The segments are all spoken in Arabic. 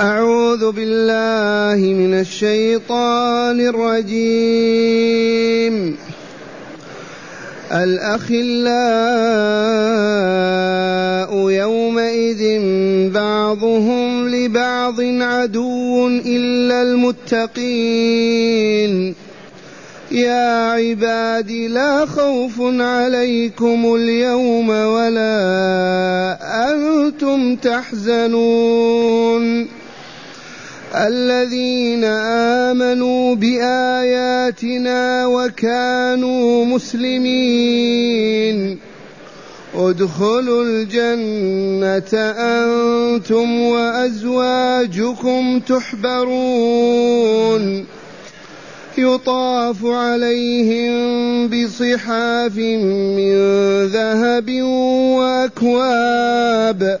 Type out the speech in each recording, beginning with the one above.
أعوذ بالله من الشيطان الرجيم. الأخلاء يومئذ بعضهم لبعض عدو إلا المتقين. يا عباد لا خوف عليكم اليوم ولا أنتم تحزنون. الذين آمنوا بآياتنا وكانوا مسلمين. ادخلوا الجنة أنتم وأزواجكم تحبرون. يطاف عليهم بصحاف من ذهب وأكواب.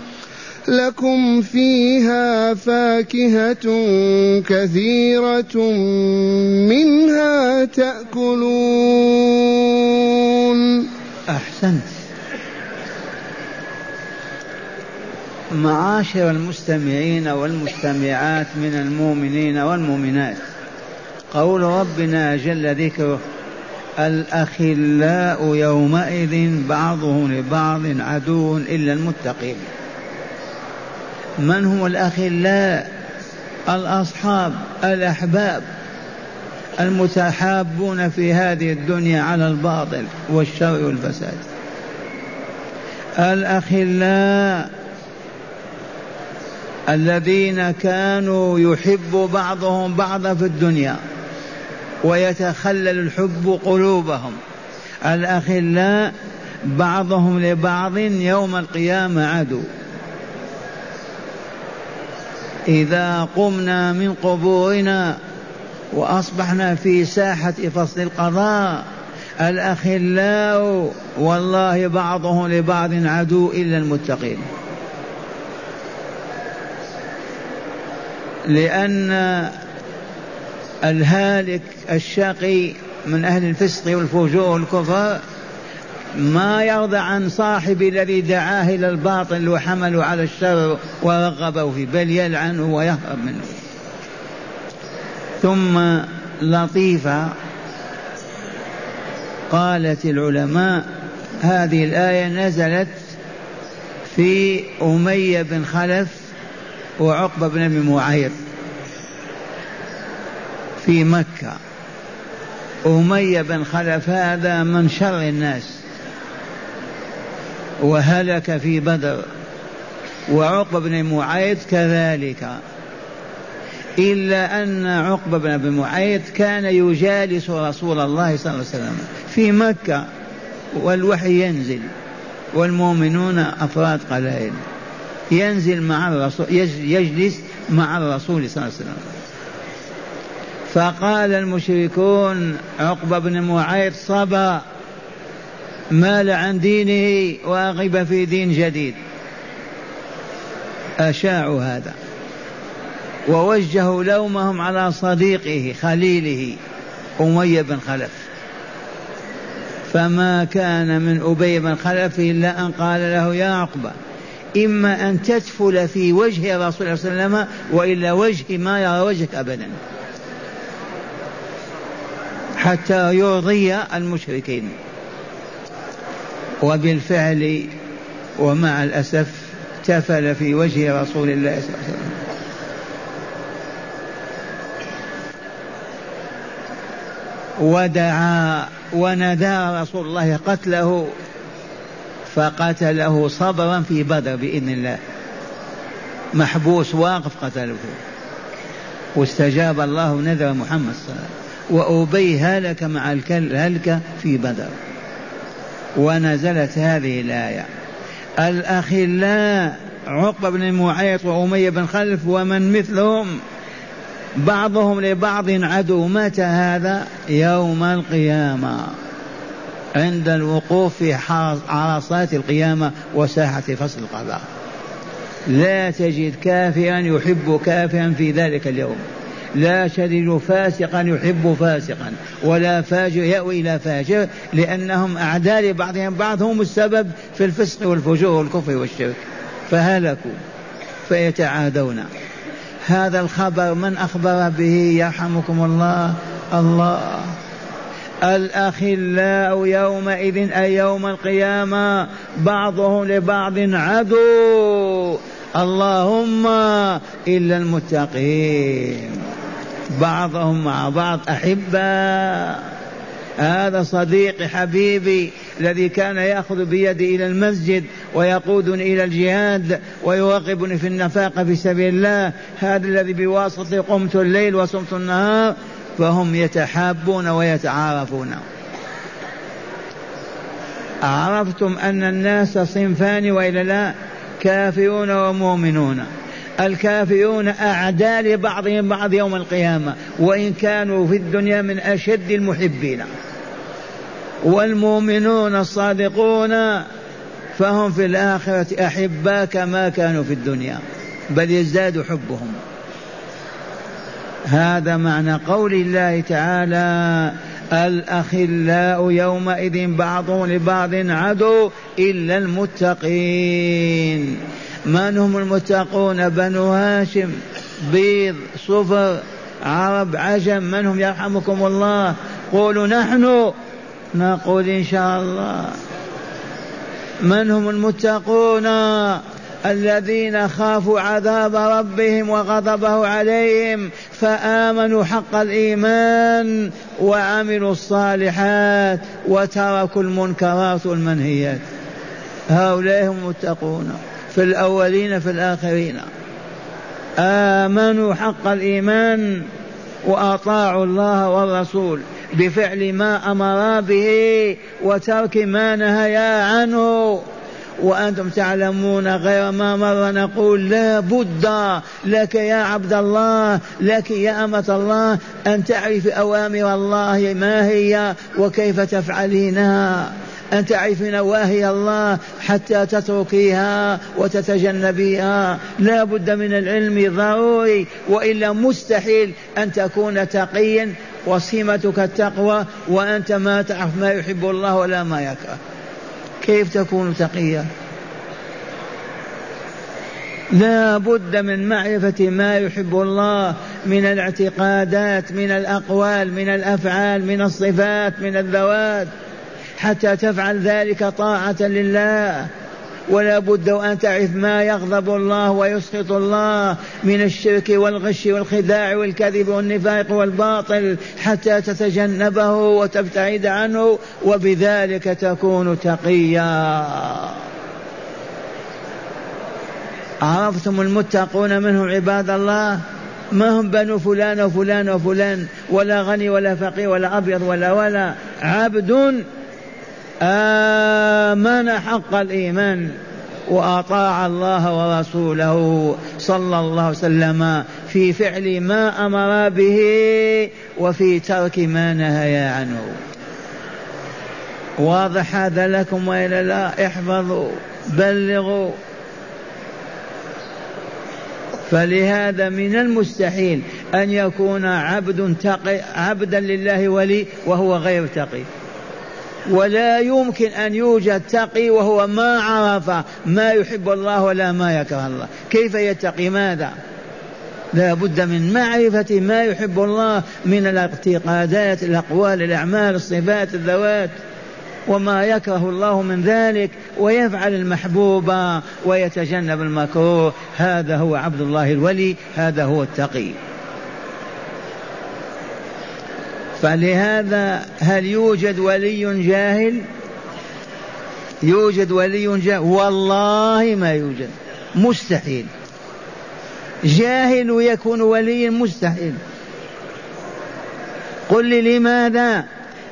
لكم فيها فاكهة كثيرة منها تأكلون. أحسنت. معاشر المستمعين والمستمعات من المؤمنين والمؤمنات قول ربنا جل ذكره الأخلاء يومئذ بعضهم لبعض عدو إلا المتقين. من هم الأخلاء الأصحاب الأحباب المتحابون في هذه الدنيا على الباطل والشر والفساد. الأخلاء الذين كانوا يحب بعضهم بعضا في الدنيا ويتخلل الحب قلوبهم. الأخلاء بعضهم لبعض يوم القيامة عدو. إذا قمنا من قبورنا وأصبحنا في ساحة فصل القضاء الأخلاء والله بعضهم لبعض عدو إلا المتقين. لأن الهالك الشقي من أهل الفسق والفجور والكفر ما يرضى عن صاحب الذي دعاه إلى الباطل وحمله على الشر ورغبه فيه بل يلعنه ويهرب منه. ثم لطيفة قالت العلماء هذه الآية نزلت في أمية بن خلف وعقبة بن أبي معيط في مكة. أمية بن خلف هذا من شر الناس. وهلك في بدر. وعقبة بن معيط كذلك. إلا أن عقبة بن أبي معيط كان يجالس رسول الله صلى الله عليه وسلم في مكة والوحي ينزل والمؤمنون أفراد قلائل. ينزل مع الرسول يجلس مع الرسول صلى الله عليه وسلم. فقال المشركون عقبة بن معيط صبا. مال عن دينه واغب في دين جديد. أشاعوا هذا. ووجهوا لومهم على صديقه خليله أمية بن خلف. فما كان من أبي بن خلف إلا أن قال له يا عقبة إما أن تدفل في وجه الرسول صلى الله عليه وسلم وإلا وجهي ما يرى وجهك أبدا. حتى يرضي المشركين. وبالفعل ومع الأسف تفل في وجه رسول الله صلى الله عليه وسلم. ودعا وندى رسول الله قتله فقتله صبرا في بدر بإذن الله. محبوس واقف قتله واستجاب الله نذر محمد صلى الله عليه وسلم. وأبي هلك مع الهلكة في بدر. ونزلت هذه الآية. الأخلاء عقبة بن معيط وأمية بن خلف ومن مثلهم بعضهم لبعض عدو. متى هذا؟ يوم القيامة. عند الوقوف في عرصات القيامة وساحة فصل القضاء. لا تجد كافرا يحب كافرا في ذلك اليوم. لا تجد فاسقا يحب فاسقا. ولا فاجر يأوي إلى فاجر لأنهم أعداء لبعضهم بعض هم السبب في الفسق والفجور والكفر والشرك. فهلكوا فيتعادون. هذا الخبر من أخبر به؟ يرحمكم الله. الله. الأخلاء يومئذ أي يوم القيامة بعضهم لبعض عدو. اللهم إلا المتقين. بعضهم مع بعض أحباء هذا صديقي حبيبي الذي كان يأخذ بيدي إلى المسجد ويقودني إلى الجهاد ويراقبني في النفاق في سبيل الله. هذا الذي بواسطة قمت الليل وصمت النهار. فهم يتحابون ويتعارفون. عرفتم أن الناس صنفان وإلا لا؟ كافرون ومؤمنون. الكافرون أعداء لبعضهم بعض يوم القيامة وإن كانوا في الدنيا من أشد المحبين. والمؤمنون الصادقون فهم في الآخرة أحباء كما كانوا في الدنيا بل يزداد حبهم. هذا معنى قول الله تعالى الأخلاء يومئذ بعضهم لبعض عدو إلا المتقين. من هم المتقون؟ بنو هاشم بيض صفر عرب عجم من هم؟ يرحمكم الله. قولوا نحن. نقول إن شاء الله. من هم المتقون؟ الذين خافوا عذاب ربهم وغضبه عليهم فآمنوا حق الإيمان وعملوا الصالحات وتركوا المنكرات والمنهيات. هؤلاء هم المتقون. في الأولين في الآخرين. آمنوا حق الإيمان وأطاعوا الله والرسول بفعل ما أمرا به وترك ما نهيا عنه. وأنتم تعلمون غير ما مر نقول لا بد لك يا عبد الله لك يا أمة الله أن تعرف أوامر الله ما هي وكيف تفعلينها. أن تعرف نواهي الله حتى تتركيها وتتجنبيها. لا بد من العلم ضروري وإلا مستحيل أن تكون تقيا وصيمتك التقوى وأنت ما تعرف ما يحب الله ولا ما يكره. كيف تكون تقيا؟ لا بد من معرفة ما يحب الله من الاعتقادات من الأقوال من الأفعال من الصفات من الذوات. حتى تفعل ذلك طاعة لله. ولا بد أن تعرف ما يغضب الله ويسخط الله من الشرك والغش والخداع والكذب والنفاق والباطل حتى تتجنبه وتبتعد عنه وبذلك تكون تقيا. عرفتم المتقون منهم عباد الله؟ ما هم بنو فلان وفلان وفلان؟ ولا غني ولا فقير ولا أبيض ولا ولا عبد آمن حق الإيمان وأطاع الله ورسوله صلى الله عليه وسلم في فعل ما أمر به وفي ترك ما نهي عنه. واضح هذا لكم وإلا لا؟ احفظوا بلغوا. فلهذا من المستحيل أن يكون عبد تقي عبدا لله ولي وهو غير تقي. ولا يمكن أن يوجد تقي وهو ما عرف ما يحب الله ولا ما يكره الله. كيف يتقي؟ ماذا؟ لا بد من معرفة ما يحب الله من الاعتقادات الأقوال الأعمال الصفات الذوات. وما يكره الله من ذلك ويفعل المحبوب ويتجنب المكروه. هذا هو عبد الله الولي هذا هو التقي. فلهذا هل يوجد ولي جاهل؟ يوجد ولي جاهل. والله ما يوجد. مستحيل. جاهل يكون وليا مستحيل. قل لي لماذا؟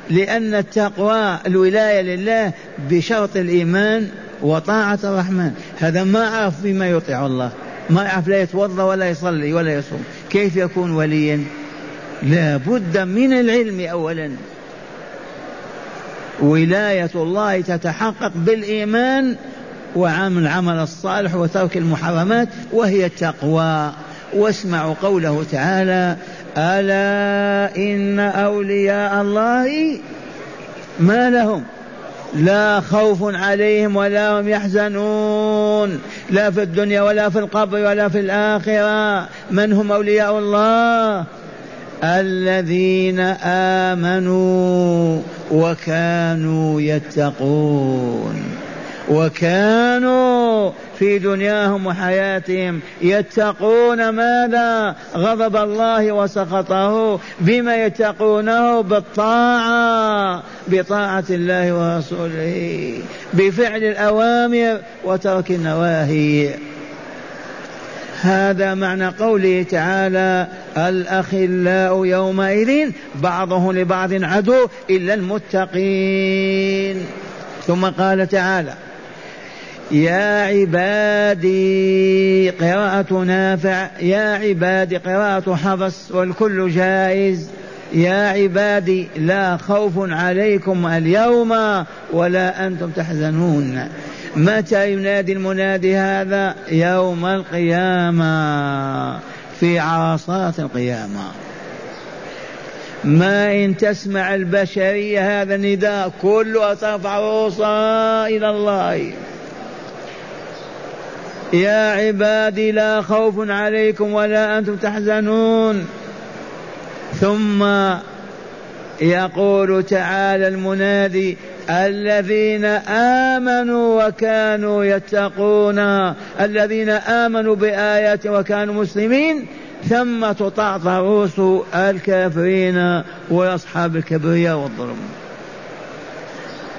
لأن التقوى الولاية لله بشرط الإيمان وطاعة الرحمن. هذا ما عرف بما يطيع الله. ما يعرف لا يتوضأ ولا يصلي ولا يصوم. كيف يكون وليا؟ لا بد من العلم أولا. ولاية الله تتحقق بالإيمان وعمل العمل الصالح وترك المحرمات وهي التقوى. واسمعوا قوله تعالى ألا إن أولياء الله ما لهم؟ لا خوف عليهم ولا هم يحزنون. لا في الدنيا ولا في القبر ولا في الآخرة. من هم أولياء الله؟ الذين آمنوا وكانوا يتقون وكانوا في دنياهم وحياتهم يتقون ماذا؟ غضب الله وسخطه بما يتقونه بالطاعة بطاعة الله ورسوله بفعل الأوامر وترك النواهي. هذا معنى قوله تعالى الأخلاء يومئذ بعضهم لبعض عدو إلا المتقين. ثم قال تعالى يا عبادي قراءة نافع يا عبادي قراءة حفص والكل جائز. يا عبادي لا خوف عليكم اليوم ولا أنتم تحزنون. متى ينادي المنادي هذا؟ يوم القيامة في عرصات القيامة. ما إن تسمع البشرية هذا النداء كلها ترفع رؤوسها إلى الله. يا عبادي لا خوف عليكم ولا أنتم تحزنون. ثم يقول تعالى المنادي الذين آمنوا وكانوا يتقون الذين آمنوا بآيات وكانوا مسلمين ثم تطعطع رؤوس الكافرين وأصحاب الكبرياء والظلم.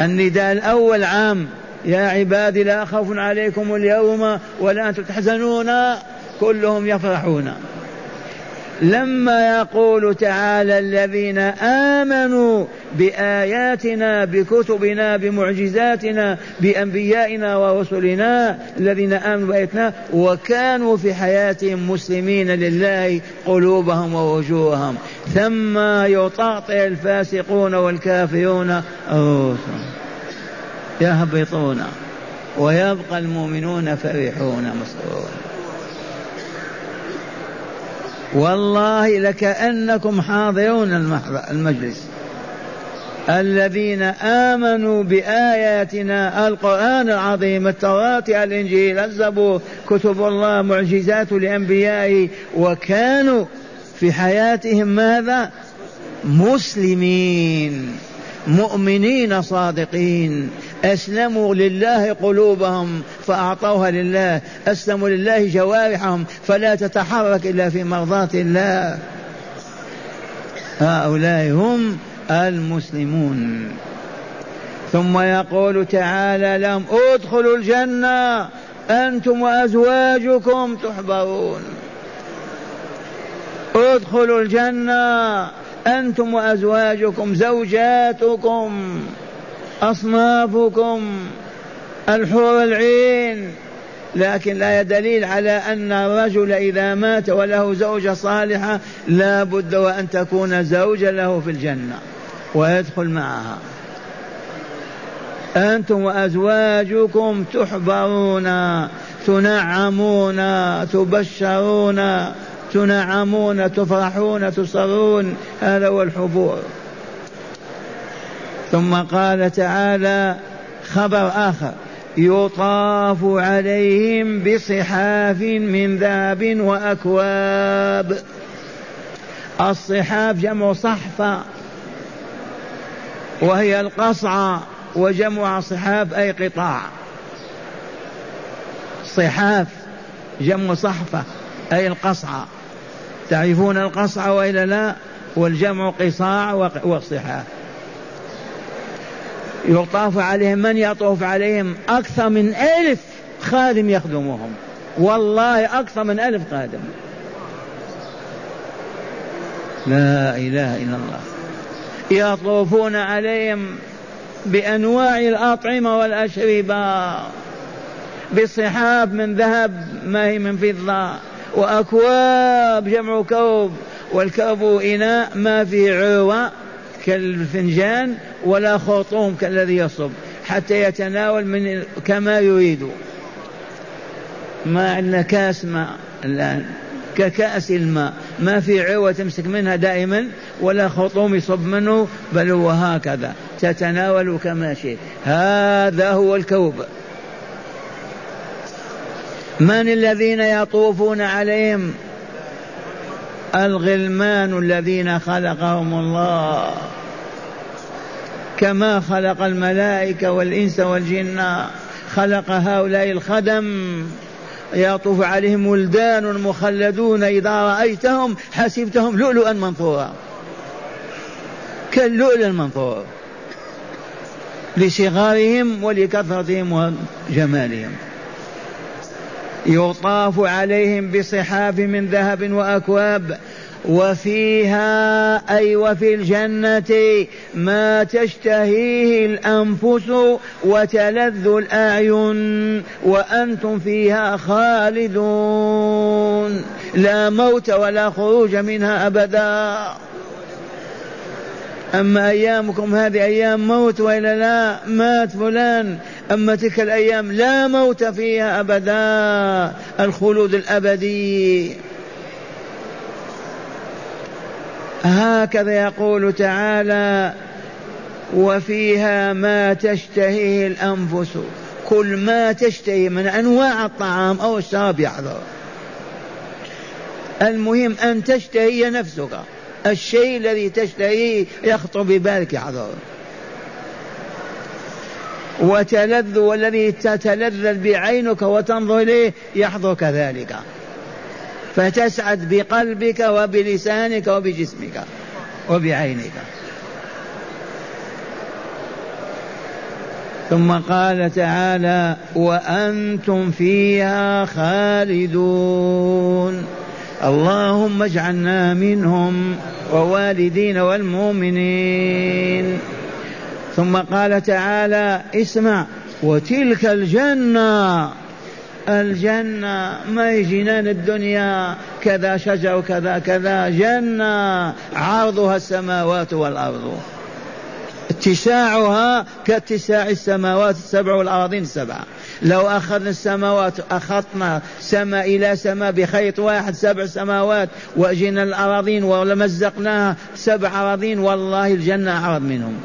النداء الأول عام. يا عبادي لا خوف عليكم اليوم ولا أنتم تحزنون. كلهم يفرحون. لما يقول تعالى الذين آمنوا بآياتنا بكتبنا بمعجزاتنا بأنبيائنا ورسلنا الذين آمنوا بآياتنا وكانوا في حياتهم مسلمين لله قلوبهم ووجوههم. ثم يطاطئ الفاسقون والكافرون. رؤوسهم يهبطون. ويبقى المؤمنون فرحون مسرورون. والله لكأنكم حاضرون المجلس. الذين آمنوا بآياتنا القرآن العظيم التوراة الإنجيل الزبور كتب الله معجزات لأنبيائه وكانوا في حياتهم ماذا؟ مسلمين مؤمنين صادقين. أسلموا لله قلوبهم فأعطوها لله أسلموا لله جوارحهم فلا تتحرك إلا في مرضاة الله. هؤلاء هم المسلمون. ثم يقول تعالى لهم ادخلوا الجنة أنتم وأزواجكم تحبرون. ادخلوا الجنة أنتم وأزواجكم زوجاتكم. أصنافكم الحور العين لكن لا دليل على أن الرجل إذا مات وله زوجة صالحة لا بد وأن تكون زوجة له في الجنة ويدخل معها. أنتم وأزواجكم تحبرون تنعمون تبشرون تنعمون تفرحون تصرون هذا هو الحبور. ثم قال تعالى خبر آخر يطاف عليهم بصحاف من ذهب وأكواب. الصحاف جمع صحفة وهي القصعة وجمع صحاف أي قطاع. صحاف جمع صحفة أي القصعة. تعرفون القصعة وإلا لا؟ والجمع قصاع والصحاف. يطاف عليهم من يطوف عليهم؟ أكثر من ألف خادم يخدمهم. والله أكثر من ألف خادم. لا إله إلا الله. يطوفون عليهم بأنواع الأطعمة والأشربة. بصحاب من ذهب ما هي من فضة. وأكواب جمع كوب. والكوب إناء ما فيه عروة. كالفنجان ولا خرطوم كالذي يصب حتى يتناول من كما يريد. ما عندنا كاس ماء الآن ككأس الماء. ما في عوة تمسك منها دائما ولا خرطوم يصب منه بل هو هكذا. تتناول كما شئت. هذا هو الكوب. من الذين يطوفون عليهم؟ الغلمان الذين خلقهم الله. كما خلق الملائكة والإنس والجن. خلق هؤلاء الخدم. يطوف عليهم ولدان مخلدون. إذا رأيتهم حسبتهم لؤلؤا منثورا. كاللؤلؤ المنثور. لصغارهم ولكثرتهم وجمالهم. يطاف عليهم بصحاف من ذهب وأكواب وفيها أي وفي الجنة ما تشتهيه الأنفس وتلذ الأعين وأنتم فيها خالدون. لا موت ولا خروج منها أبدا. أما أيامكم هذه أيام موت وإلا لا مات فلان أما تلك الأيام لا موت فيها أبدا الخلود الأبدي. هكذا يقول تعالى وفيها ما تشتهيه الأنفس كل ما تشتهي من أنواع الطعام أو الشراب يحضر. المهم أن تشتهي نفسك. الشيء الذي تشتهيه يخطر ببالك يحضر وتلذ والذي تتلذذ بعينك وتنظر إليه يحضر كذلك فتسعد بقلبك وبلسانك وبجسمك وبعينك. ثم قال تعالى وأنتم فيها خالدون. اللهم اجعلنا منهم ووالدين والمؤمنين. ثم قال تعالى اسمع وتلك الجنة الجنة ما هي جنان الدنيا كذا شجر وكذا كذا جنة عرضها السماوات والأرض. اتساعها كاتساع السماوات السبع والأراضين السبعة لو أخذنا السماوات أخطنا سماء إلى سماء بخيط واحد سبع سماوات وأجينا الأراضين ولمزقناها سبع أراضين والله الجنة أعرض منهم.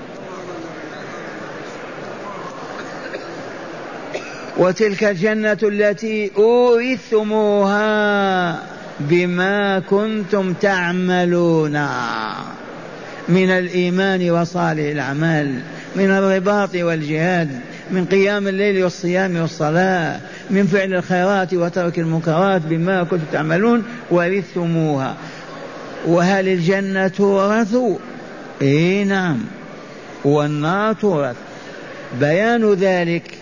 وتلك الجنة التي أورثتموها بما كنتم تعملون. من الإيمان وصالح الأعمال من الرباط والجهاد من قيام الليل والصيام والصلاة من فعل الخيرات وترك المنكرات بما كنتم تعملون ورثتموها. وهل الجنة تورث؟ إيه نعم. والنار تورث. بيان ذلك.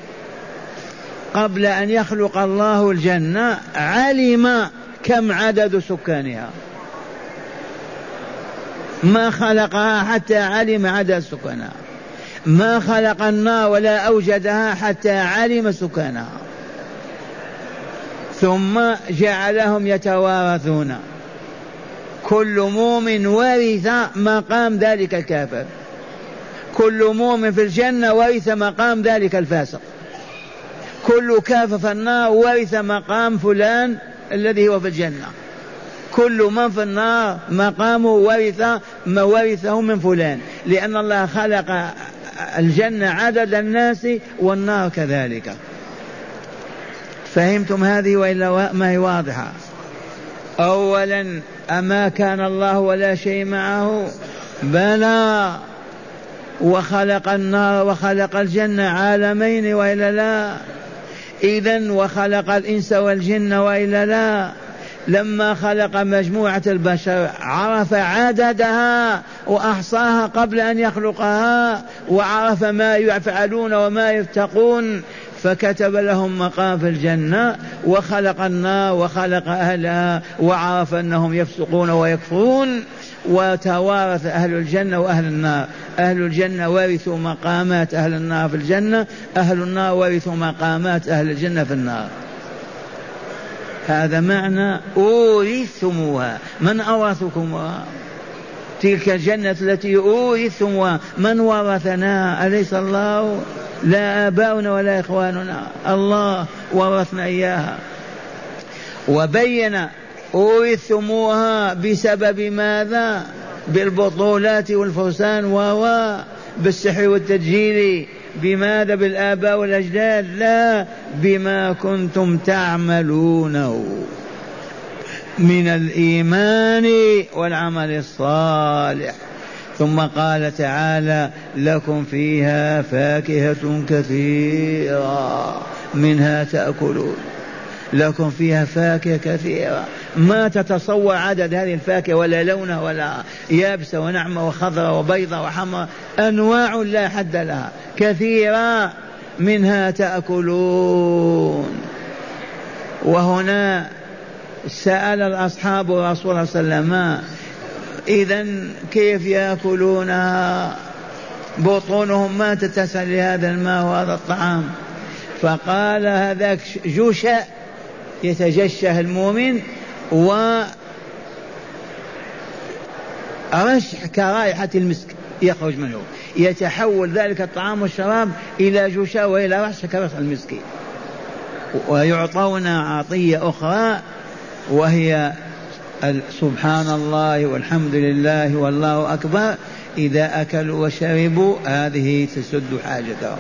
قبل أن يخلق الله الجنة علم كم عدد سكانها. ما خلقها حتى علم عدد سكانها. ما خلق النار ولا أوجدها حتى علم سكانها ثم جعلهم يتوارثون. كل مؤمن ورث مقام ذلك الكافر. كل مؤمن في الجنة ورث مقام ذلك الفاسق. كل كاف في النار ورث مقام فلان الذي هو في الجنة. كل من في النار مقامه ورث ما ورثه من فلان. لأن الله خلق الجنة عدد الناس والنار كذلك. فهمتم هذه وإلا ما هي واضحة؟ أولا أما كان الله ولا شيء معه؟ بلى. وخلق النار وخلق الجنة عالمين وإلا لا؟ إذا وخلق الإنس والجن وإلا لا؟ لما خلق مجموعة البشر عرف عددها وأحصاها قبل أن يخلقها وعرف ما يفعلون وما يفتقون فكتب لهم مقام في الجنة وخلق النار وخلق أهلها وعرف أنهم يفسقون ويكفرون وتوارث أهل الجنة وأهل النار. أهل الجنة ورثوا مقامات أهل النار في الجنة أهل النار ورثوا مقامات أهل الجنة في النار. هذا معنى أورثتموها. من أورثكمها تلك الجنة التي أورثتموها. من ورثنا؟ أليس الله؟ لا آباؤنا ولا إخواننا. الله ورثنا إياها. وبين أورثتموها بسبب ماذا؟ بالبطولات والفرسان و بالسحر والتدجيل بماذا بالآباء والأجداد؟ لا بما كنتم تعملونه. من الإيمان والعمل الصالح. ثم قال تعالى لكم فيها فاكهة كثيرة منها تأكلون. لكم فيها فاكهة كثيرة. ما تتصور عدد هذه الفاكهة ولا لونها ولا يابسة ونعمة وخضراء وبيضة وحمراء أنواع لا حد لها. كثيرة منها تأكلون. وهنا سأل الأصحاب الرسول صلى الله عليه وسلم إذا كيف يأكلونها؟ بطونهم ما تتسع لهذا الماء وهذا الطعام. فقال هذاك جشأ يتجشه المؤمن و رشح كرائحة المسك يخرج منه. يتحول ذلك الطعام والشراب إلى جشا وإلى رشح كرائحة المسك. ويعطون عطية أخرى وهي سبحان الله والحمد لله والله أكبر إذا أكلوا وشربوا هذه تسد حاجتهم.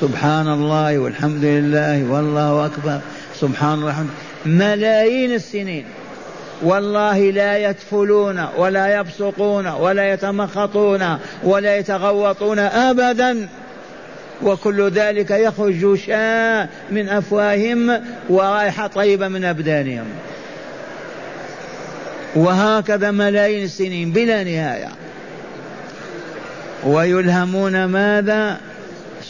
سبحان الله والحمد لله والله أكبر. سبحان الله ملايين السنين. والله لا يتفلون ولا يبصقون ولا يتمخطون ولا يتغوطون ابدا. وكل ذلك يخرج شاء من أفواههم ورائحة طيبة من أبدانهم. وهكذا ملايين السنين بلا نهاية. ويلهمون ماذا؟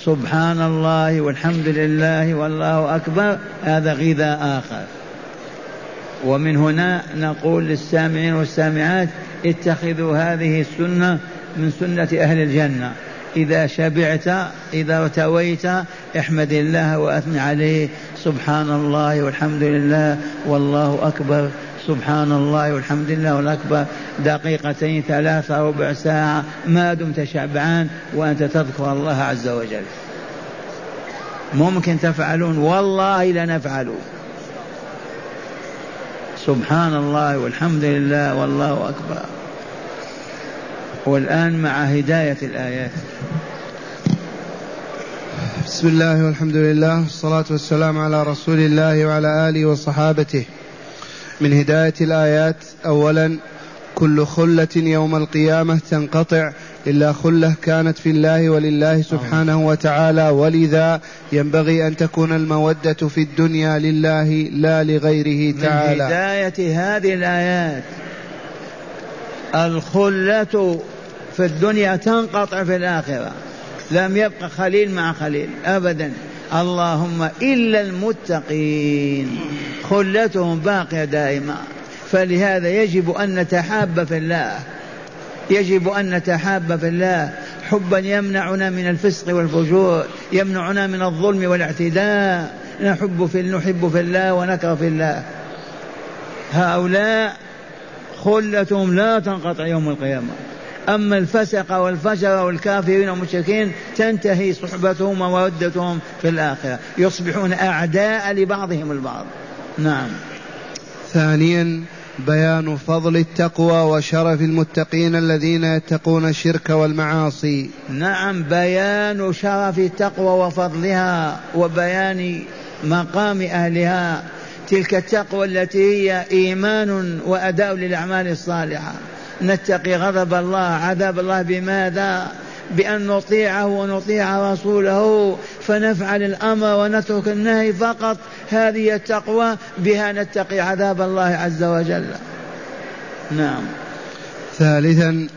سبحان الله والحمد لله والله أكبر. هذا غذاء آخر. ومن هنا نقول للسامعين والسامعات اتخذوا هذه السنة من سنة أهل الجنة. إذا شبعت إذا ارتويت احمد الله وأثني عليه. سبحان الله والحمد لله والله أكبر. سبحان الله والحمد لله والأكبر. دقيقتين ثلاثة ربع ساعة. ما دمت شبعان وأنت تذكر الله عز وجل. ممكن تفعلون والله لنفعل سبحان الله والحمد لله والله أكبر. والآن مع هداية الآيات. بسم الله والحمد لله والصلاة والسلام على رسول الله وعلى آله وصحابته. من هداية الآيات. أولا كل خلة يوم القيامة تنقطع. إلا خلة كانت في الله ولله سبحانه وتعالى. ولذا ينبغي أن تكون المودة في الدنيا لله لا لغيره تعالى. من هداية هذه الآيات الخلة في الدنيا تنقطع في الآخرة. لم يبق خليل مع خليل أبدا. اللهم إلا المتقين. خلتهم باقية دائما فلهذا يجب أن نتحاب في الله. يجب أن نتحاب في الله. حبا يمنعنا من الفسق والفجور. يمنعنا من الظلم والاعتداء. نحب في نحب في الله ونكره في الله. هؤلاء خلتهم لا تنقطع يوم القيامة. أما الفسق والفجر والكافرين والمشركين تنتهي صحبتهم ومودتهم في الآخرة. يصبحون أعداء لبعضهم البعض. نعم. ثانيا بيان فضل التقوى وشرف المتقين الذين يتقون الشرك والمعاصي. نعم بيان شرف التقوى وفضلها وبيان مقام أهلها. تلك التقوى التي هي إيمان وأداء للأعمال الصالحة. نتقي غضب الله عذاب الله بماذا؟ بأن نطيعه ونطيع رسوله فنفعل الأمر ونترك النهي فقط. هذه التقوى بها نتقي عذاب الله عز وجل. نعم. ثالثا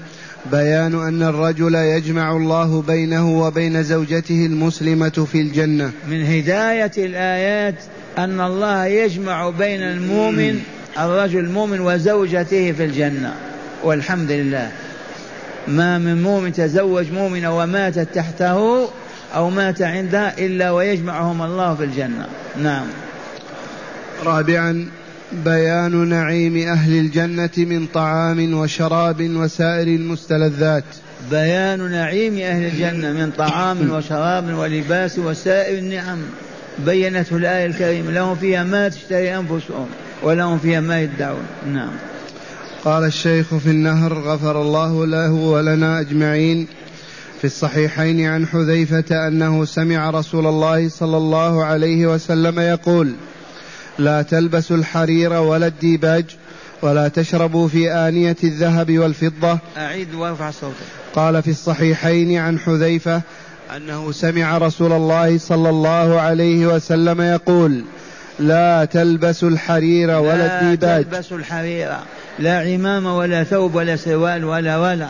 بيان أن الرجل يجمع الله بينه وبين زوجته المسلمة في الجنة. من هداية الآيات أن الله يجمع بين المؤمن الرجل المؤمن وزوجته في الجنة. والحمد لله. ما من مؤمن تزوج مؤمنة وماتت تحته أو مات عندها إلا ويجمعهم الله في الجنة. نعم. رابعا بيان نعيم أهل الجنة من طعام وشراب وسائر المستلذات. بيان نعيم أهل الجنة من طعام وشراب ولباس وسائر النعم. بينته الآية الكريمة لهم فيها ما تشتري أنفسهم ولهم فيها ما يدعون. نعم. قال الشيخ في النهر غفر الله له ولنا أجمعين في الصحيحين عن حذيفة أنه سمع رسول الله صلى الله عليه وسلم يقول لا تلبسوا الحرير ولا الديباج ولا تشربوا في آنية الذهب والفضة أعيد وأرفع صوتك. قال في الصحيحين عن حذيفة أنه سمع رسول الله صلى الله عليه وسلم يقول لا تلبسوا الحرير ولا الديباج. لا تلبسوا الحرير. لا عمام ولا ثوب ولا سروال ولا ولا.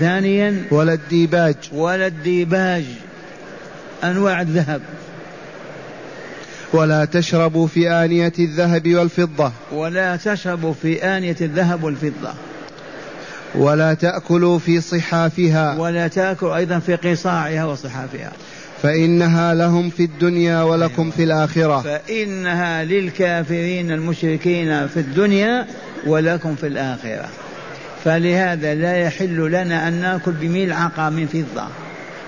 ثانيا ولا الديباج. ولا الديباج. أنواع الذهب. ولا تشربوا في آنية الذهب والفضة. ولا تشربوا في آنية الذهب والفضة. ولا تأكلوا في صحافها. ولا تأكل أيضا في قصاعها وصحافها. فإنها لهم في الدنيا ولكم في الآخرة. فإنها للكافرين المشركين في الدنيا ولكم في الآخرة. فلهذا لا يحل لنا أن نأكل بملعقة من فضة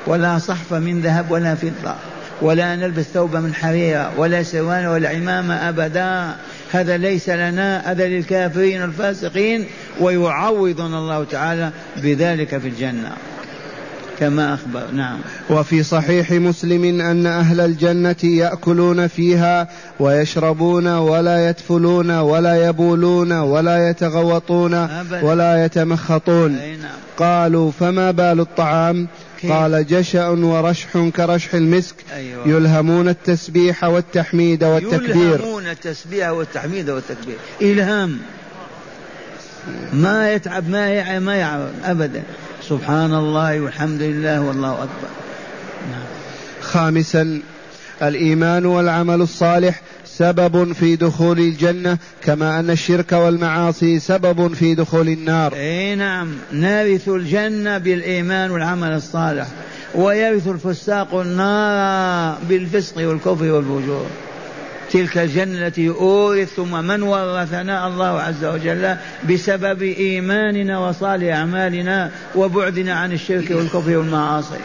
ولا صحفة من ذهب ولا فضة ولا نلبس ثوب من حريرة ولا سوان ولا عمامة أبدا. هذا ليس لنا هذا للكافرين الفاسقين ويعوضنا الله تعالى بذلك في الجنة. كما أخبر نعم. وفي صحيح مسلم أن أهل الجنة يأكلون فيها ويشربون ولا يتفلون ولا يبولون ولا يتغوطون ولا يتمخطون. نعم. قالوا فما بال الطعام؟ قال جشأ ورشح كرشح المسك. أيوة. يلهمون التسبيح والتحميد والتكبير. يلهمون التسبيح والتحميد والتكبير. إلهام. ما يتعب ما يعب ما يعب أبدا. سبحان الله والحمد لله والله أكبر. نعم. خامسا الإيمان والعمل الصالح سبب في دخول الجنة كما أن الشرك والمعاصي سبب في دخول النار. أي نعم. نرث الجنة بالإيمان والعمل الصالح ويرث الفساق النار بالفسق والكفر والفجور. تلك الجنة التي أورث ثم من ورثنا؟ الله عز وجل بسبب إيماننا وصالح أعمالنا وبعدنا عن الشرك والكفر والمعاصي.